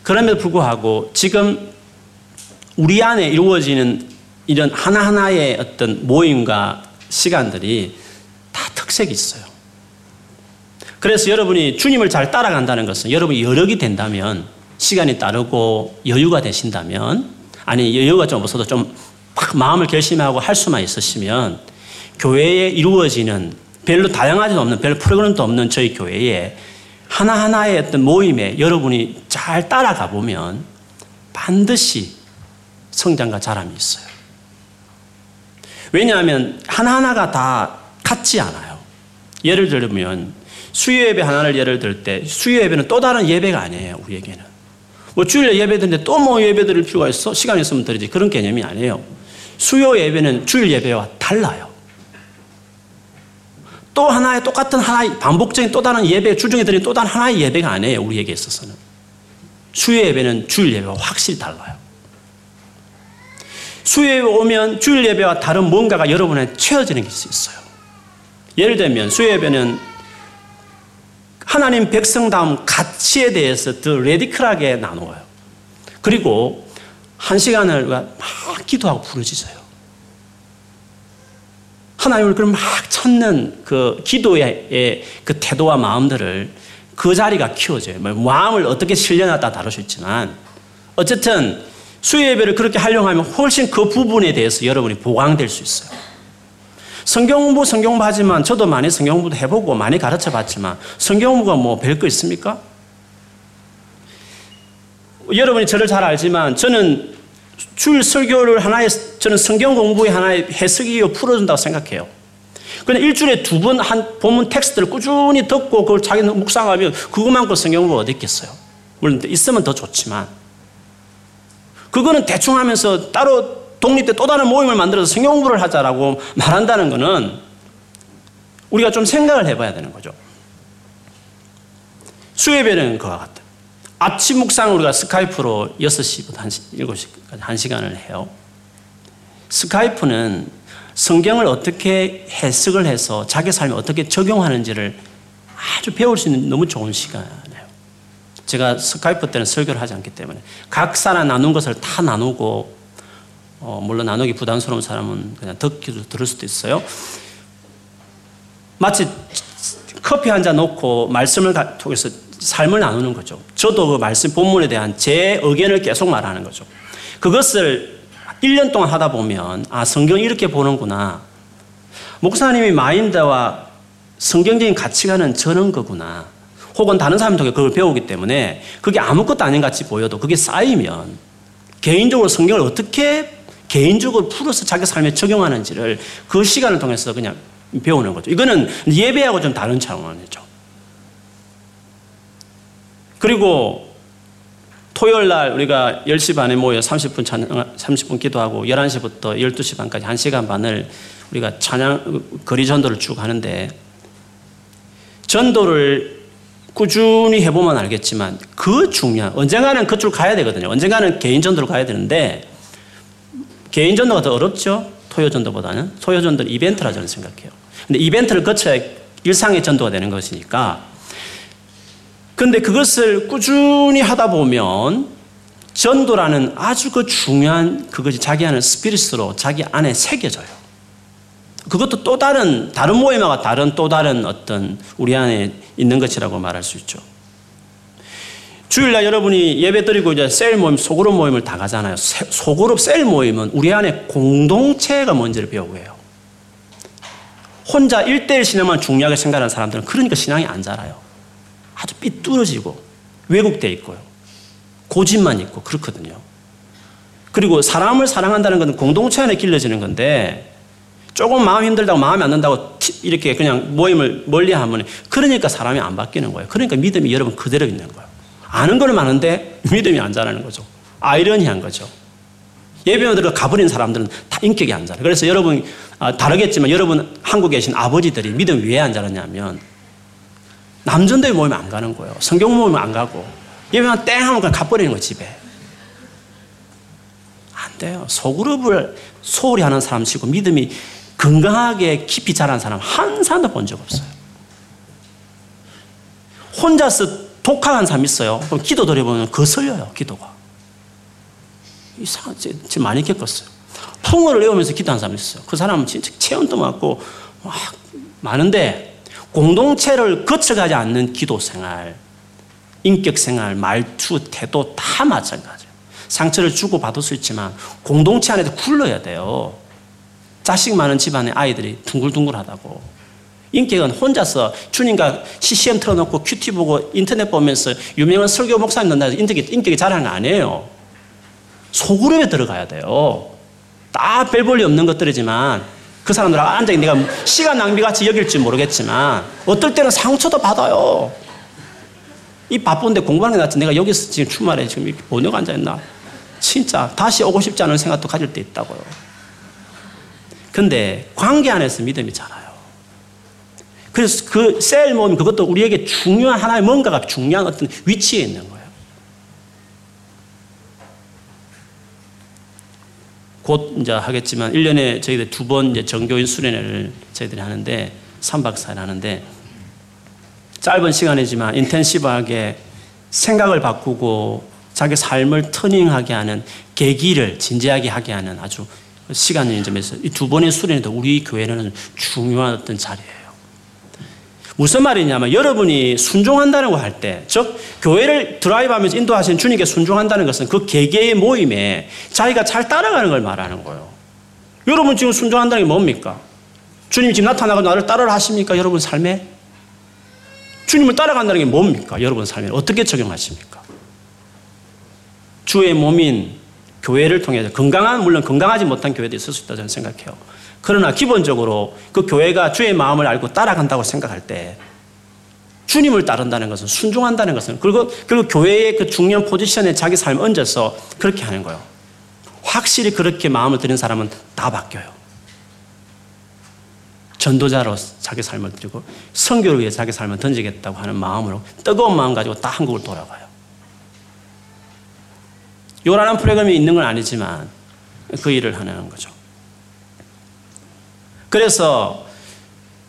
그럼에도 불구하고 지금 우리 안에 이루어지는 이런 하나하나의 어떤 모임과 시간들이 다 특색이 있어요. 그래서 여러분이 주님을 잘 따라간다는 것은 여러분이 여력이 된다면 시간이 따르고 여유가 되신다면 아니 여유가 좀 없어도 좀 마음을 결심하고 할 수만 있으시면 교회에 이루어지는 별로 다양하지도 없는 별 프로그램도 없는 저희 교회에 하나하나의 어떤 모임에 여러분이 잘 따라가 보면 반드시 성장과 자람이 있어요. 왜냐하면 하나하나가 다 같지 않아요. 예를 들면 수요 예배 하나를 예를 들 때 수요 예배는 또 다른 예배가 아니에요. 우리에게는. 뭐 주일에 예배 드는데 또 뭐 예배 드릴 필요가 있어? 시간 있으면 드리지. 그런 개념이 아니에요. 수요 예배는 주일 예배와 달라요. 또 하나의 똑같은 하나의 반복적인 또 다른 예배, 주중에 드린 또 다른 하나의 예배가 아니에요. 우리에게 있어서는. 수요 예배는 주일 예배와 확실히 달라요. 수요 예배 오면 주일 예배와 다른 뭔가가 여러분에 채워지는 게 있어요. 예를 들면 수요 예배는 하나님 백성다움 가치에 대해서 더 레디컬하게 나누어요. 그리고 한 시간을 막 기도하고 부르짖어요. 하나님을 그럼 막 찾는 그 기도의 그 태도와 마음들을 그 자리가 키워져요. 뭐 마음을 어떻게 실려놨다 다룰 수 있지만 어쨌든 수요 예배를 그렇게 하려면 훨씬 그 부분에 대해서 여러분이 보강될 수 있어요. 성경 공부 성경 공부 하지만 저도 많이 성경 공부도 해보고 많이 가르쳐 봤지만 성경 공부가 뭐 별 거 있습니까? 여러분이 저를 잘 알지만 저는 주일 설교를 하나의 저는 성경 공부의 하나의 해석이요 풀어준다고 생각해요. 그런데 일주일에 두 번 한 본문 텍스트를 꾸준히 듣고 그걸 자기는 묵상하면 그것만큼 성경 공부 어디 있겠어요? 물론 있으면 더 좋지만 그거는 대충 하면서 따로 독립대 또 다른 모임을 만들어서 성경 공부를 하자라고 말한다는 것은 우리가 좀 생각을 해봐야 되는 거죠. 수예배는 그와 같다. 아침 묵상 우리가 스카이프로 6시부터 7시까지 1시간을 해요. 스카이프는 성경을 어떻게 해석을 해서 자기 삶에 어떻게 적용하는지를 아주 배울 수 있는 너무 좋은 시간이에요. 제가 스카이프 때는 설교를 하지 않기 때문에 각 사람 나눈 것을 다 나누고 어, 물론 나누기 부담스러운 사람은 그냥 듣기도 들을 수도 있어요. 마치 커피 한 잔 놓고 말씀을 통해서 삶을 나누는 거죠. 저도 그 말씀 본문에 대한 제 의견을 계속 말하는 거죠. 그것을 1년 동안 하다 보면 아 성경 이렇게 보는구나. 목사님이 마인드와 성경적인 가치관은 저런 거구나. 혹은 다른 사람이 통해 그걸 배우기 때문에 그게 아무것도 아닌 같이 보여도 그게 쌓이면 개인적으로 성경을 어떻게 개인적으로 풀어서 자기 삶에 적용하는지를 그 시간을 통해서 그냥 배우는 거죠. 이거는 예배하고 좀 다른 차원이죠. 그리고 토요일 날 우리가 10시 반에 모여 30분 찬 30분 기도하고 11시부터 12시 반까지 1시간 반을 우리가 찬양 거리 전도를 쭉 하는데 전도를 꾸준히 해보면 알겠지만 그 중요한 언젠가는 그쪽 가야 되거든요. 언젠가는 개인 전도를 가야 되는데 개인 전도가 더 어렵죠. 토요 전도보다는. 토요 전도는 이벤트라 저는 생각해요. 근데 이벤트를 거쳐야 일상의 전도가 되는 것이니까. 근데 그것을 꾸준히 하다 보면 전도라는 아주 그 중요한 그것이 자기 안에 스피릿으로 자기 안에 새겨져요. 그것도 또 다른 다른 모임과 다른 또 다른 어떤 우리 안에 있는 것이라고 말할 수 있죠. 주일날 여러분이 예배 드리고 이제 셀 모임, 소그룹 모임을 다 가잖아요. 소그룹 셀 모임은 우리 안에 공동체가 뭔지를 배우고 해요. 혼자 일대일 신앙만 중요하게 생각하는 사람들은 그러니까 신앙이 안 자라요. 아주 삐뚤어지고 왜곡돼 있고요. 고집만 있고 그렇거든요. 그리고 사람을 사랑한다는 것은 공동체 안에 길러지는 건데 조금 마음 힘들다고 마음에 안 든다고 이렇게 그냥 모임을 멀리 하면 그러니까 사람이 안 바뀌는 거예요. 그러니까 믿음이 여러분 그대로 있는 거예요. 아는 걸 많은데 믿음이 안 자라는 거죠. 아이러니한 거죠. 예배만 들어 가버린 사람들은 다 인격이 안 자라. 그래서 여러분 아, 다르겠지만 여러분 한국에 계신 아버지들이 믿음 왜 안 자랐냐면 남전도에 모이면 안 가는 거예요. 성경 모이면 안 가고 예배만 땡 하면 그냥 가버리는 거예요 집에. 안 돼요. 소그룹을 소홀히 하는 사람 치고 믿음이 건강하게 깊이 자란 사람 한 사람도 본 적 없어요. 혼자서 독학한 사람 있어요. 그럼 기도 드려보면 거슬려요, 기도가. 이상한, 지금 많이 겪었어요. 풍어를 외우면서 기도한 사람 있어요. 그 사람은 진짜 체온도 많고, 막 많은데, 공동체를 거쳐가지 않는 기도 생활, 인격 생활, 말투, 태도 다 마찬가지예요. 상처를 주고 받을 수 있지만, 공동체 안에서 굴러야 돼요. 자식 많은 집안의 아이들이 둥글둥글하다고. 인격은 혼자서 주님과 CCM 틀어놓고 큐티 보고 인터넷 보면서 유명한 설교 목사님 만나서 인격이, 인격이 자라는 거 아니에요. 소그룹에 들어가야 돼요. 다 별 볼일 없는 것들이지만 그 사람들하고 앉아 내가 시간 낭비같이 여길지 모르겠지만 어떨 때는 상처도 받아요. 이 바쁜데 공부하는 게 낫지. 내가 여기서 지금 주말에 지금 이렇게 번역 앉아있나. 진짜 다시 오고 싶지 않은 생각도 가질 때 있다고요. 근데 관계 안에서 믿음이 자라요. 그래서 그셀 모임 그것도 우리에게 중요한 하나의 뭔가가 중요한 어떤 위치에 있는 거예요. 곧 이제 하겠지만 1년에 저희들 두 번 이제 정교인 수련회를 저희들이 하는데 3박 4일 하는데 짧은 시간이지만 인텐시브하게 생각을 바꾸고 자기 삶을 터닝하게 하는 계기를 진지하게 하게 하는 아주 시간인 점에서 이 두 번의 수련회도 우리 교회는 중요한 어떤 자리예요. 무슨 말이냐면 여러분이 순종한다는 거 할 때, 즉 교회를 드라이브하면서 인도하신 주님께 순종한다는 것은 그 개개의 모임에 자기가 잘 따라가는 걸 말하는 거예요. 여러분 지금 순종한다는 게 뭡니까? 주님 지금 나타나고 나를 따르라 하십니까? 여러분 삶에? 주님을 따라간다는 게 뭡니까? 여러분 삶에 어떻게 적용하십니까? 주의 몸인 교회를 통해서 건강한 물론 건강하지 못한 교회도 있을 수 있다 저는 생각해요. 그러나 기본적으로 그 교회가 주의 마음을 알고 따라간다고 생각할 때 주님을 따른다는 것은 순종한다는 것은 그리고 그리고 교회의 그 중요한 포지션에 자기 삶을 얹어서 그렇게 하는 거예요. 확실히 그렇게 마음을 들인 사람은 다 바뀌어요. 전도자로 자기 삶을 드리고 성교를 위해 자기 삶을 던지겠다고 하는 마음으로 뜨거운 마음 가지고 다 한국을 돌아가요. 요란한 프로그램이 있는 건 아니지만 그 일을 하는 거죠. 그래서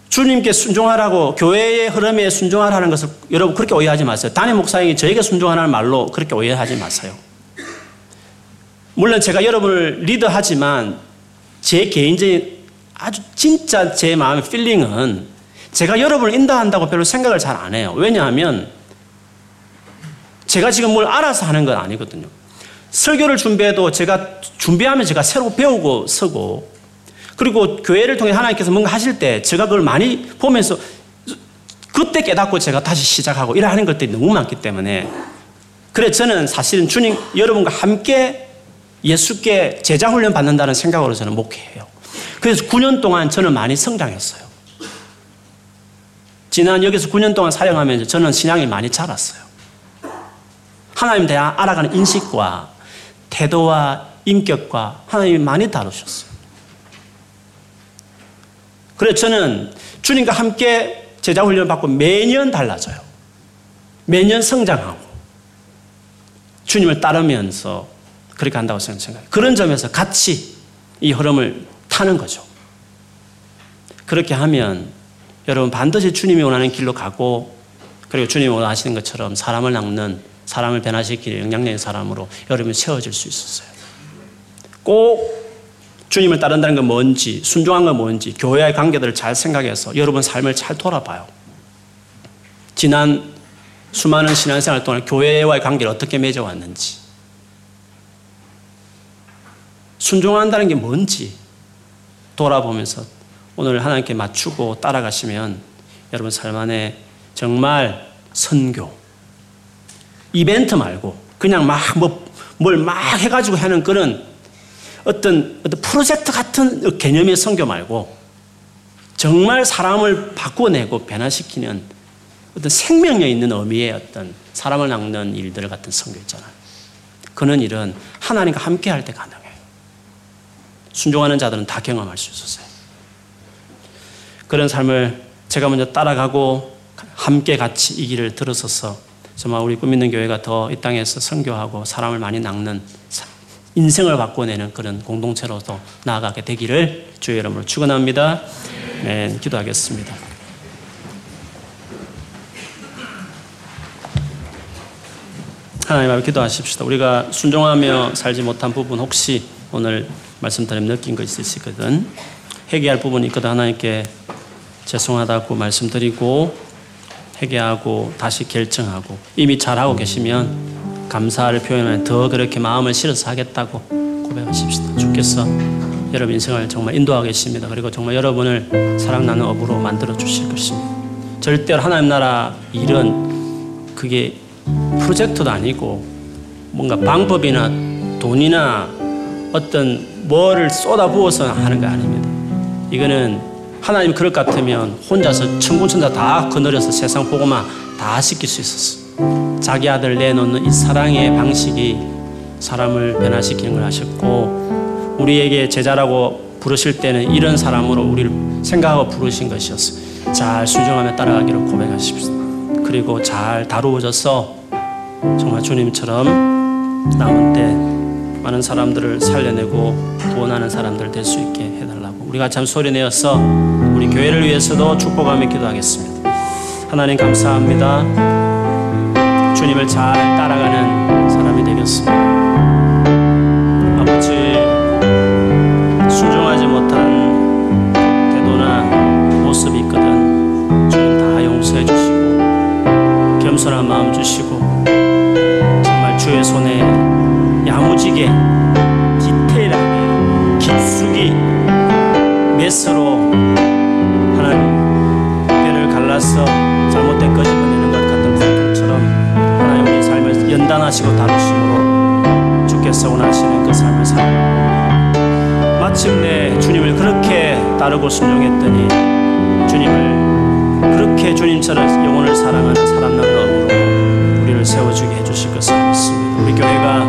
주님께 순종하라고 교회의 흐름에 순종하라는 것을 여러분 그렇게 오해하지 마세요. 단임 목사님이 저에게 순종하라는 말로 그렇게 오해하지 마세요. 물론 제가 여러분을 리드하지만 제 개인적인 아주 진짜 제 마음의 필링은 제가 여러분을 인도한다고 별로 생각을 잘 안 해요. 왜냐하면 제가 지금 뭘 알아서 하는 건 아니거든요. 설교를 준비해도 제가 준비하면 제가 새로 배우고 서고 그리고 교회를 통해 하나님께서 뭔가 하실 때 제가 그걸 많이 보면서 그때 깨닫고 제가 다시 시작하고 이래 하는 것들이 너무 많기 때문에 그래 저는 사실은 주님 여러분과 함께 예수께 제자 훈련 받는다는 생각으로 저는 목회해요. 그래서 9년 동안 저는 많이 성장했어요. 지난 여기서 9년 동안 사용하면서 저는 신앙이 많이 자랐어요. 하나님 대하 알아가는 인식과 태도와 인격과 하나님이 많이 다루셨어요. 그래서 저는 주님과 함께 제자 훈련 받고 매년 달라져요. 매년 성장하고 주님을 따르면서 그렇게 한다고 생각해요. 그런 점에서 같이 이 흐름을 타는 거죠. 그렇게 하면 여러분 반드시 주님이 원하는 길로 가고 그리고 주님이 원하시는 것처럼 사람을 낚는 사람을 변화시키는 영향력의 사람으로 여러분이 세워질 수 있었어요. 꼭 주님을 따른다는 건 뭔지, 순종한 건 뭔지, 교회의 관계들을 잘 생각해서 여러분 삶을 잘 돌아봐요. 지난 수많은 신앙생활 동안 교회와의 관계를 어떻게 맺어왔는지, 순종한다는 게 뭔지 돌아보면서 오늘 하나님께 맞추고 따라가시면 여러분 삶 안에 정말 선교, 이벤트 말고 그냥 막 뭐, 뭘 막 해가지고 하는 그런 어떤, 어떤 프로젝트 같은 개념의 선교 말고 정말 사람을 바꿔내고 변화시키는 어떤 생명력 있는 의미의 어떤 사람을 낚는 일들 같은 선교 있잖아요. 그런 일은 하나님과 함께 할 때 가능해요. 순종하는 자들은 다 경험할 수 있었어요. 그런 삶을 제가 먼저 따라가고 함께 같이 이 길을 들어서서 정말 우리 꿈 있는 교회가 더 이 땅에서 선교하고 사람을 많이 낚는 인생을 바꿔내는 그런 공동체로서 나아가게 되기를 주의 이름으로 축원합니다. 네, 기도하겠습니다. 하나님 앞에 기도하십시다. 우리가 순종하며 살지 못한 부분 혹시 오늘 말씀 드리면 느낀 거 있으시거든. 회개할 부분이 있거든 하나님께 죄송하다고 말씀드리고 회개하고 다시 결정하고 이미 잘하고 계시면 감사를 표현하면 더 그렇게 마음을 실어서 하겠다고 고백하십시다. 주께서 여러분 인생을 정말 인도하고 계십니다. 그리고 정말 여러분을 사랑 나는 업으로 만들어 주실 것입니다. 절대로 하나님 나라 일은 그게 프로젝트도 아니고 뭔가 방법이나 돈이나 어떤 뭐를 쏟아부어서 하는 거 아닙니다. 이거는 하나님 그럴 것 같으면 혼자서 천군천사 다 거느려서 세상 보고만 다 시킬 수 있었어. 자기 아들 내놓는 이 사랑의 방식이 사람을 변화시키는 걸 하셨고 우리에게 제자라고 부르실 때는 이런 사람으로 우리를 생각하고 부르신 것이었어. 잘 순종하며 따라가기를 고백하십시오. 그리고 잘 다루어져서 정말 주님처럼 남은 때 많은 사람들을 살려내고 구원하는 사람들 될 수 있게 해달라고 우리가 참 소리 내어서 우리 교회를 위해서도 축복하며 기도하겠습니다. 하나님 감사합니다. 주님을 잘 따라가는 사람이 되겠습니다. 아버지 순종하지 못한 태도나 모습이 있거든 주님 다 용서해 주시고 겸손한 마음 주시고 정말 주의 손에 야무지게 디테일하게 깊숙이 메스로 하나님 뼈를 갈라서 연단하시고 다루심으로 주께서 원하시는 그 삶을 살아 마침내 주님을 그렇게 따르고 순종했더니 주님을 그렇게 주님처럼 영혼을 사랑하는 사람 나는 업으로 우리를 세워주게 해주실 것을 믿습니다. 우리 교회가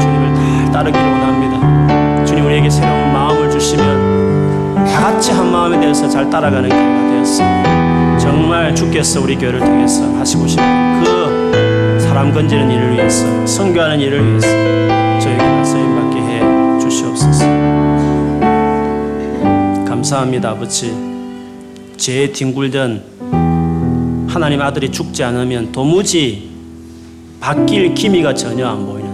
주님을 잘 따르기를 원합니다. 주님 우리에게 새로운 마음을 주시면 다 같이 한 마음에 대해서 잘 따라가는 교회가 되었습니다. 정말 주께서 우리 교회를 통해서 하시고 싶은 그 사람 건지는 일을 위해서 선교하는 일을 위해서 저에게 쓰임받게 해 주시옵소서. 감사합니다 아버지. 죄에 뒹굴던 하나님 아들이 죽지 않으면 도무지 바뀔 기미가 전혀 안 보이는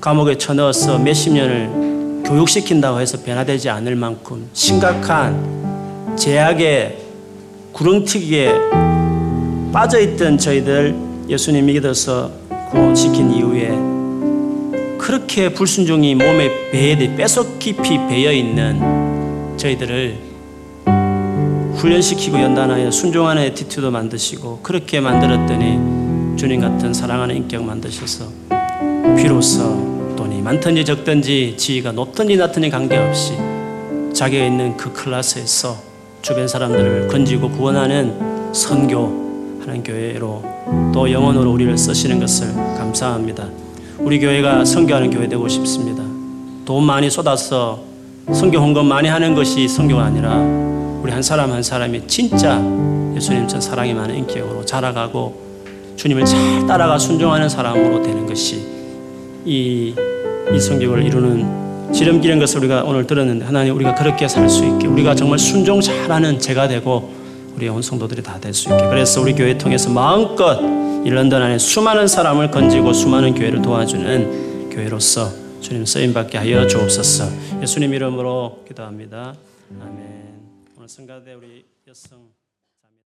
감옥에 쳐넣어서 몇십 년을 교육시킨다고 해서 변화되지 않을 만큼 심각한 제약의 구렁텅이에 빠져있던 저희들 예수님 믿어서 구원시킨 이후에 그렇게 불순종이 몸에 배에 뼛속 깊이 배어 있는 저희들을 훈련시키고 연단하여 순종하는 attitude 만드시고 그렇게 만들었더니 주님 같은 사랑하는 인격 만드셔서 비로소 돈이 많든지 적든지 지위가 높든지 낮든지 관계없이 자기가 있는 그 클래스에서 주변 사람들을 건지고 구원하는 선교 하는 교회로 또 영원으로 우리를 쓰시는 것을 감사합니다. 우리 교회가 선교하는 교회 되고 싶습니다. 돈 많이 쏟아서 선교 헌금 많이 하는 것이 선교가 아니라 우리 한 사람 한 사람이 진짜 예수님처럼 사랑이 많은 인격으로 자라가고 주님을 잘 따라가 순종하는 사람으로 되는 것이 이, 이 성경을 이루는 지름길인 것을 우리가 오늘 들었는데 하나님 우리가 그렇게 살 수 있게 우리가 정말 순종 잘하는 제가 되고 우리 온 성도들이 다 될 수 있게. 그래서 우리 교회 통해서 마음껏 이 런던 안에 수많은 사람을 건지고 수많은 교회를 도와주는 교회로서 주님 쓰임받게 하여 주옵소서. 예수님 이름으로 기도합니다. 아멘. 오늘 성가대 우리 여성